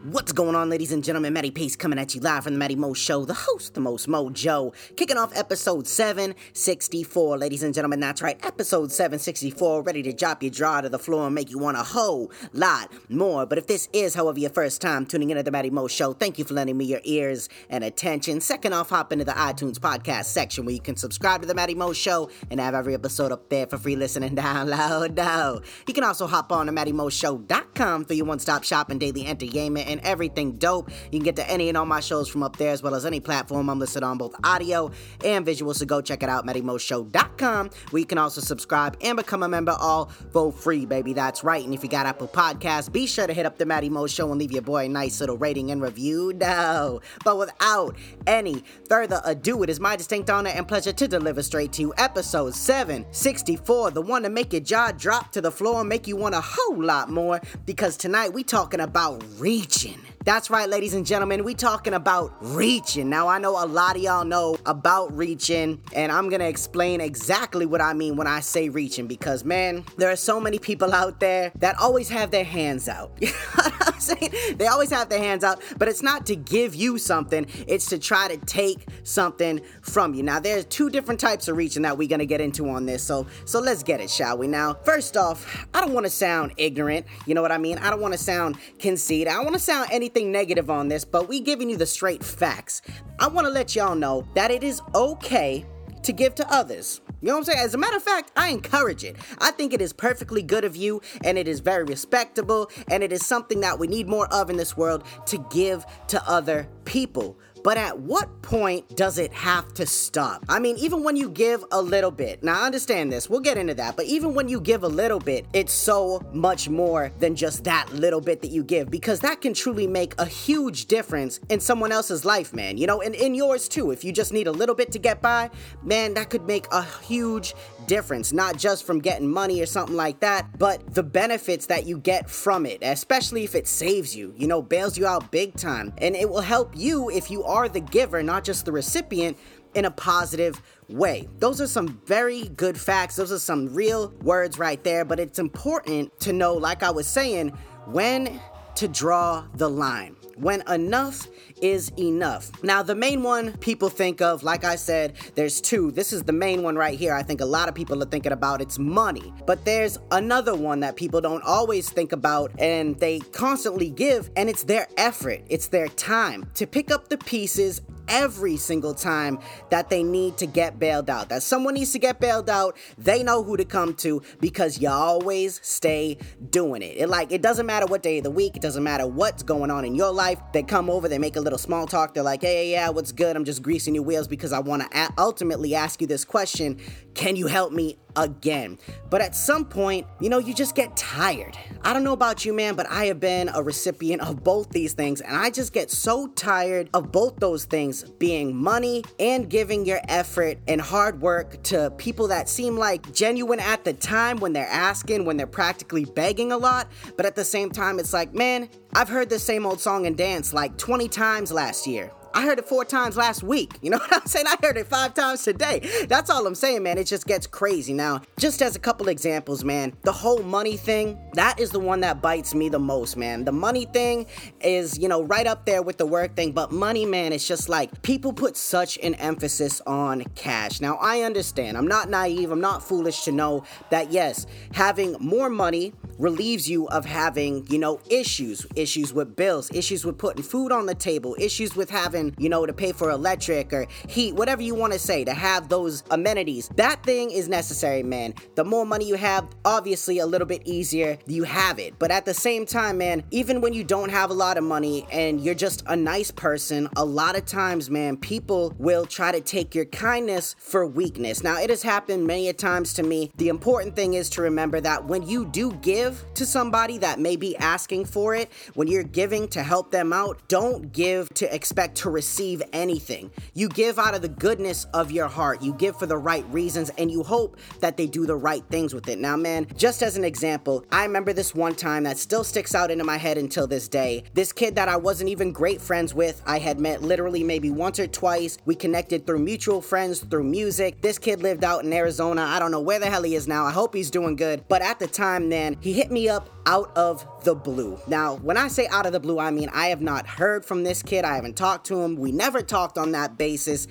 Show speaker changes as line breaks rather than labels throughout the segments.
What's going on, ladies and gentlemen? Matty Pace coming at you live from the Matty Mo Show, the host, the most mojo, kicking off episode 764. Ladies and gentlemen, that's right, episode 764, ready to drop your jaw to the floor and make you want a whole lot more. But if this is, however, your first time tuning into the Matty Mo Show, thank you for lending me your ears and attention. Second off, hop into the iTunes podcast section where you can subscribe to the Matty Mo Show and have every episode up there for free listening download. You can also hop on to MattyMoShow.com for your one-stop shop and daily entertainment and everything dope. You can get to any and all my shows from up there, as well as any platform I'm listed on both audio and visual. So go check it out, MattyMoShow.com, where you can also subscribe and become a member all for free, baby. That's right. And if you got Apple Podcasts, be sure to hit up the Matty Mo Show and leave your boy a nice little rating and review. No. But without any further ado, it is my distinct honor and pleasure to deliver straight to you episode 764, the one to make your jaw drop to the floor and make you want a whole lot more. Because tonight we talking about reaching. That's right, ladies and gentlemen, we talking about reaching. Now, I know a lot of y'all know about reaching, and I'm gonna explain exactly what I mean when I say reaching because, man, there are so many people out there that always have their hands out. I'm saying? They always have their hands out, but it's not to give you something, it's to try to take something from you. Now, there's two different types of reaching that we're gonna get into on this, so so let's get it, shall we? Now, first off, I don't wanna sound ignorant, you know what I mean? I don't wanna sound conceited, I wanna sound anything anything negative on this, but we giving you the straight facts. I want to let y'all know that it is okay to give to others. You know what I'm saying? As a matter of fact, I encourage it. I think it is perfectly good of you and it is very respectable and it is something that we need more of in this world to give to other people. But at what point does it have to stop? I mean, even when you give a little bit, now I understand this, we'll get into that, but even when you give a little bit, it's so much more than just that little bit that you give because that can truly make a huge difference in someone else's life, man. You know, and in yours too. If you just need a little bit to get by, man, that could make a huge difference, not just from getting money or something like that, but the benefits that you get from it, especially if it saves you, you know, bails you out big time. And it will help you if you are the giver, not just the recipient, in a positive way. Those are some very good facts. Those are some real words right there. But it's important to know, like I was saying, when to draw the line. When enough is enough. Now, the main one people think of, like I said, there's two. This is the main one right here. I think a lot of people are thinking about it's money. But there's another one that people don't always think about and they constantly give, and it's their effort, it's their time to pick up the pieces every single time that they need to get bailed out. That someone needs to get bailed out, they know who to come to because you always stay doing it. It like it doesn't matter what day of the week, it doesn't matter what's going on in your life. They come over, they make a little small talk. They're like, "Hey, yeah, what's good? I'm just greasing your wheels because I want to a- ultimately ask you this question: Can you help me again. But at some point, you know, you just get tired. I don't know about you, man, but I have been a recipient of both these things, and I just get so tired of both those things being money and giving your effort and hard work to people that seem like genuine at the time when they're asking, when they're practically begging a lot. But at the same time, it's like, man, I've heard the same old song and dance like 20 times last year. I heard it four times last week. You know what I'm saying? I heard it five times today. That's all I'm saying, man. It just gets crazy. Now, just as a couple examples, man, the whole money thing, that is the one that bites me the most, man. The money thing is, you know, right up there with the work thing, but money, man, it's just like people put such an emphasis on cash. Now, I understand. I'm not naive. I'm not foolish to know that, yes, having more money relieves you of having, you know, issues, issues with bills, issues with putting food on the table, issues with having you know, to pay for electric or heat, whatever you want to say, to have those amenities. That thing is necessary, man. The more money you have, obviously a little bit easier you have it. But at the same time, man, even when you don't have a lot of money and you're just a nice person, a lot of times, man, people will try to take your kindness for weakness. Now, it has happened many a times to me. The important thing is to remember that when you do give to somebody that may be asking for it, when you're giving to help them out, don't give to expect to receive anything. You give out of the goodness of your heart. You give for the right reasons and you hope that they do the right things with it. Now, man, just as an example, I remember this one time that still sticks out into my head until this day. This kid that I wasn't even great friends with, I had met literally maybe once or twice. We connected through mutual friends, through music. This kid lived out in Arizona. I don't know where the hell he is now. I hope he's doing good. But at the time, then, he hit me up out of the blue. Now, when I say out of the blue, I mean I have not heard from this kid. I haven't talked to him. We never talked on that basis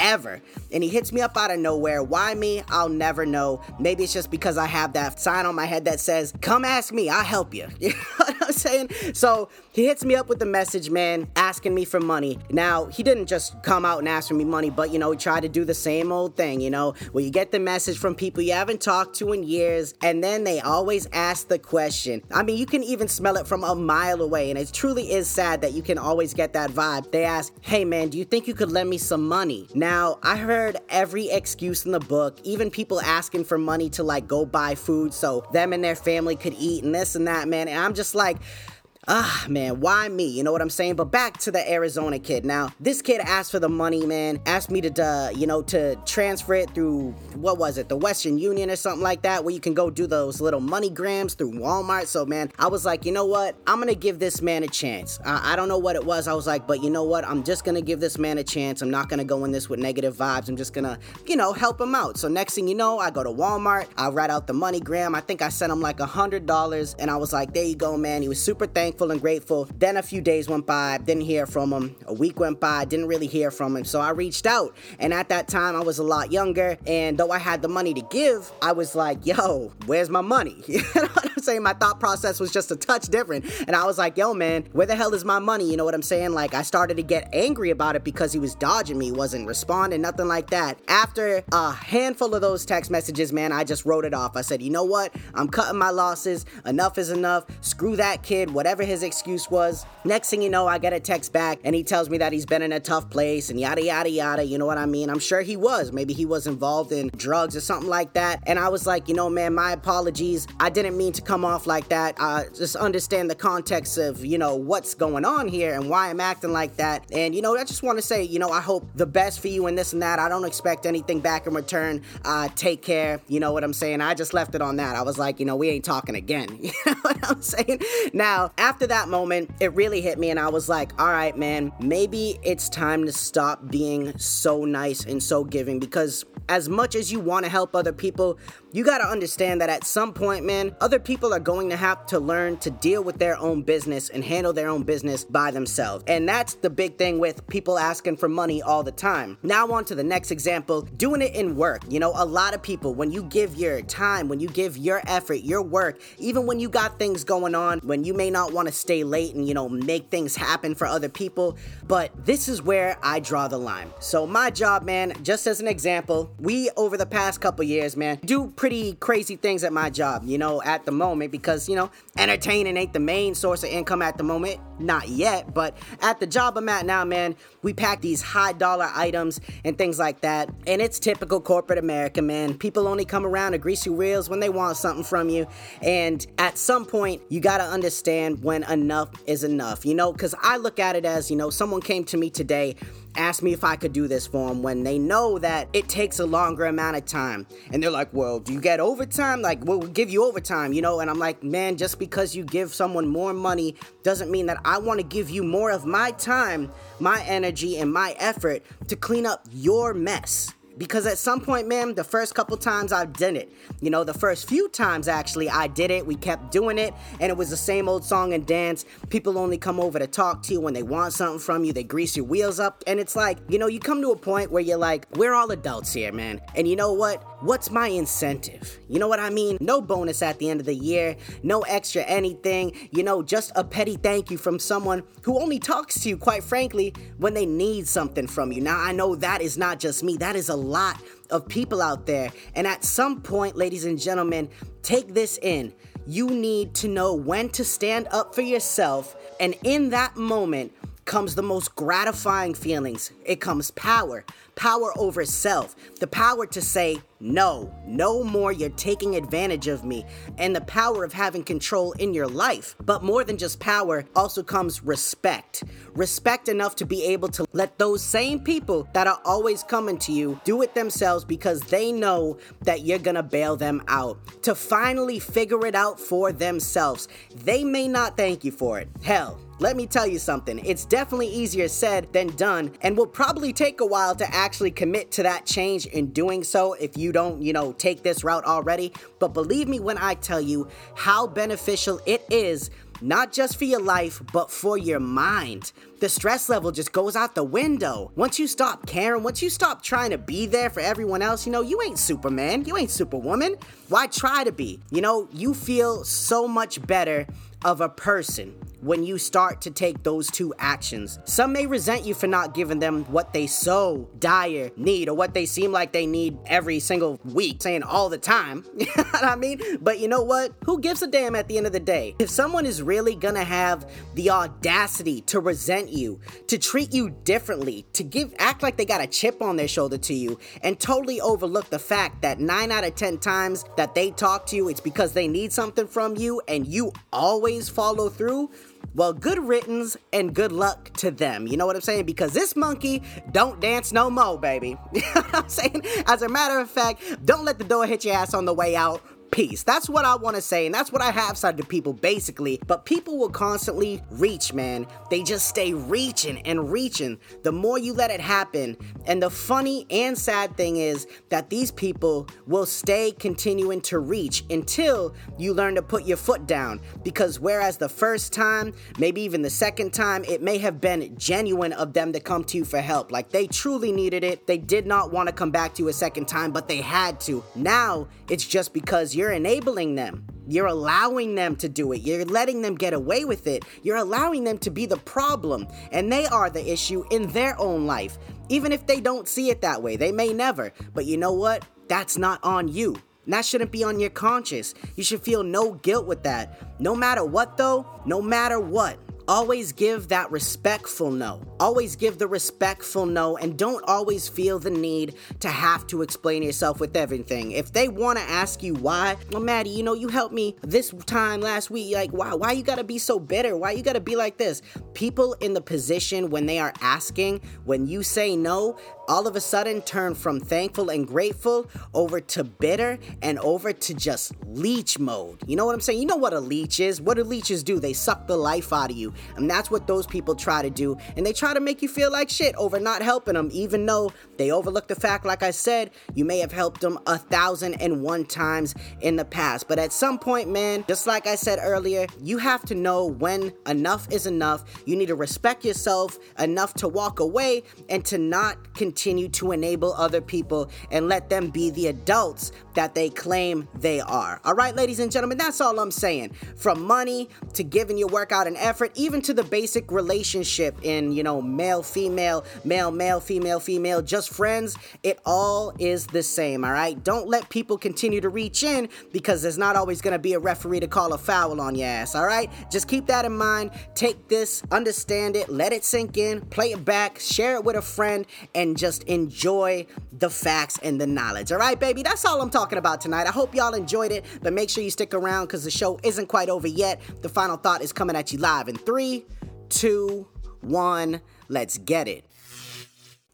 ever. And he hits me up out of nowhere. Why me? I'll never know. Maybe it's just because I have that sign on my head that says, Come ask me, I'll help you. You know what I'm saying? So he hits me up with the message, man, asking me for money. Now, he didn't just come out and ask for me money, but you know, he tried to do the same old thing, you know, where you get the message from people you haven't talked to in years, and then they always ask the question. I mean, you can even smell it from a mile away, and it truly is sad that you can always get that vibe. They ask, Hey man, do you think you could lend me some money? Now, now, I heard every excuse in the book, even people asking for money to like go buy food so them and their family could eat and this and that, man. And I'm just like, ah, man, why me? You know what I'm saying? But back to the Arizona kid. Now, this kid asked for the money, man, asked me to, uh, you know, to transfer it through, what was it, the Western Union or something like that, where you can go do those little money grams through Walmart. So, man, I was like, you know what? I'm gonna give this man a chance. I, don't know what it was. I was like, but you know what? I'm just gonna give this man a chance. I'm not gonna go in this with negative vibes. I'm just gonna, you know, help him out. So, next thing you know, I go to Walmart, I write out the money gram. I think I sent him like a $100, and I was like, there you go, man. He was super thankful thankful and grateful. Then a few days went by, didn't hear from him. A week went by, didn't really hear from him. So I reached out. And at that time, I was a lot younger. And though I had the money to give, I was like, yo, where's my money? you know what I'm saying? My thought process was just a touch different. And I was like, yo, man, where the hell is my money? You know what I'm saying? Like, I started to get angry about it because he was dodging me, wasn't responding, nothing like that. After a handful of those text messages, man, I just wrote it off. I said, you know what? I'm cutting my losses. Enough is enough. Screw that kid. Whatever his excuse was. Next thing you know, I get a text back and he tells me that he's been in a tough place and yada yada yada. You know what I mean? I'm sure he was. Maybe he was involved in drugs or something like that. And I was like, you know, man, my apologies. I didn't mean to come off like that. Just understand the context of, you know, what's going on here and why I'm acting like that. And, you know, I just want to say, you know, I hope the best for you and this and that. I don't expect anything back in return. Uh, take care. You know what I'm saying? I just left it on that. I was like, you know, we ain't talking again. You know what I'm saying? Now, after that moment, it really hit me, and I was like, all right, man, maybe it's time to stop being so nice and so giving because as much as you want to help other people, you got to understand that at some point, man, other people are going to have to learn to deal with their own business and handle their own business by themselves. And that's the big thing with people asking for money all the time. Now, on to the next example doing it in work. You know, a lot of people, when you give your time, when you give your effort, your work, even when you got things going on, when you may not want to stay late and, you know, make things happen for other people, but this is where I draw the line. So, my job, man, just as an example, we over the past couple years, man, do pretty crazy things at my job, you know, at the moment because, you know, entertaining ain't the main source of income at the moment. Not yet, but at the job I'm at now, man, we pack these high dollar items and things like that. And it's typical corporate America, man. People only come around to grease your wheels when they want something from you. And at some point, you got to understand when enough is enough, you know, because I look at it as, you know, someone came to me today asked me if I could do this for them when they know that it takes a longer amount of time. And they're like, well, do you get overtime? Like, we'll give you overtime, you know? And I'm like, man, just because you give someone more money doesn't mean that I want to give you more of my time, my energy, and my effort to clean up your mess because at some point, man, the first couple times I did it, you know, the first few times actually I did it, we kept doing it, and it was the same old song and dance. People only come over to talk to you when they want something from you, they grease your wheels up, and it's like, you know, you come to a point where you're like, we're all adults here, man. And you know what? What's my incentive? You know what I mean? No bonus at the end of the year, no extra anything, you know, just a petty thank you from someone who only talks to you, quite frankly, when they need something from you. Now, I know that is not just me, that is a lot of people out there. And at some point, ladies and gentlemen, take this in. You need to know when to stand up for yourself. And in that moment comes the most gratifying feelings. It comes power, power over self, the power to say, no, no more, you're taking advantage of me, and the power of having control in your life. But more than just power, also comes respect. Respect enough to be able to let those same people that are always coming to you do it themselves because they know that you're gonna bail them out. To finally figure it out for themselves. They may not thank you for it. Hell, let me tell you something, it's definitely easier said than done, and will probably take a while to actually commit to that change in doing so if you don't, you know, take this route already. But believe me when I tell you how beneficial it is not just for your life, but for your mind. The stress level just goes out the window. Once you stop caring, once you stop trying to be there for everyone else, you know, you ain't Superman, you ain't Superwoman. Why try to be? You know, you feel so much better of a person when you start to take those two actions. Some may resent you for not giving them what they so dire need or what they seem like they need every single week, saying all the time. you know what I mean? But you know what? Who gives a damn at the end of the day? If someone is really gonna have the audacity to resent you, to treat you differently, to give act like they got a chip on their shoulder to you, and totally overlook the fact that nine out of ten times that they talk to you, it's because they need something from you and you always follow through well, good riddance and good luck to them. You know what I'm saying? Because this monkey don't dance no more, baby. you know what I'm saying? As a matter of fact, don't let the door hit your ass on the way out peace. That's what I want to say, and that's what I have said to people basically. But people will constantly reach, man. They just stay reaching and reaching. The more you let it happen, and the funny and sad thing is that these people will stay continuing to reach until you learn to put your foot down. Because whereas the first time, maybe even the second time, it may have been genuine of them to come to you for help. Like they truly needed it. They did not want to come back to you a second time, but they had to. Now it's just because you're enabling them. You're allowing them to do it. You're letting them get away with it. You're allowing them to be the problem, and they are the issue in their own life. Even if they don't see it that way, they may never. But you know what? That's not on you. And that shouldn't be on your conscience. You should feel no guilt with that. No matter what, though, no matter what, Always give that respectful no. Always give the respectful no and don't always feel the need to have to explain yourself with everything. If they want to ask you why, well, Matty, you know, you helped me this time last week. Like, why? Why you gotta be so bitter? Why you gotta be like this? People in the position when they are asking, when you say no, all of a sudden turn from thankful and grateful over to bitter and over to just leech mode. You know what I'm saying? You know what a leech is? What do leeches do? They suck the life out of you. And that's what those people try to do. And they try to make you feel like shit over not helping them, even though they overlook the fact, like I said, you may have helped them a thousand and one times in the past. But at some point, man, just like I said earlier, you have to know when enough is enough. You need to respect yourself enough to walk away and to not continue to enable other people and let them be the adults that they claim they are. All right, ladies and gentlemen, that's all I'm saying. From money to giving your workout an effort, even to the basic relationship in, you know, male, female, male, male, female, female, just friends, it all is the same. All right, don't let people continue to reach in because there's not always going to be a referee to call a foul on your ass. All right, just keep that in mind. Take this, understand it, let it sink in, play it back, share it with a friend, and just enjoy the facts and the knowledge. All right, baby, that's all I'm talking about tonight. I hope y'all enjoyed it, but make sure you stick around because the show isn't quite over yet. The final thought is coming at you live in three, two, one. Let's get it.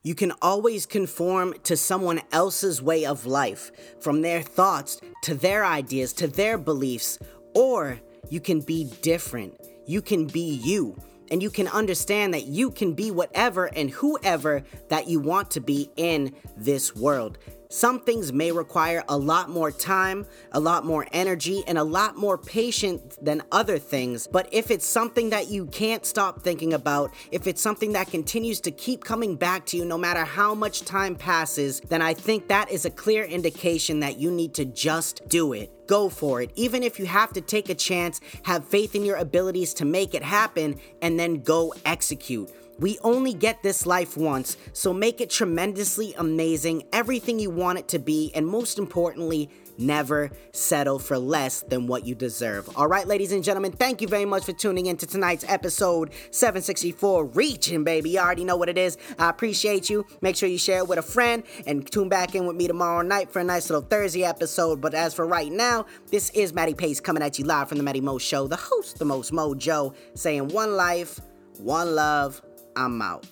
You can always conform to someone else's way of life, from their thoughts to their ideas to their beliefs, or you can be different. You can be you and you can understand that you can be whatever and whoever that you want to be in this world. Some things may require a lot more time, a lot more energy, and a lot more patience than other things. But if it's something that you can't stop thinking about, if it's something that continues to keep coming back to you no matter how much time passes, then I think that is a clear indication that you need to just do it go for it. Even if you have to take a chance, have faith in your abilities to make it happen, and then go execute. We only get this life once, so make it tremendously amazing, everything you want it to be, and most importantly, never settle for less than what you deserve. All right, ladies and gentlemen, thank you very much for tuning in to tonight's episode 764 Reaching, baby. You already know what it is. I appreciate you. Make sure you share it with a friend and tune back in with me tomorrow night for a nice little Thursday episode. But as for right now, this is Matty Pace coming at you live from the Matty Mo Show, the host, the most mojo, saying one life, one love. I'm out.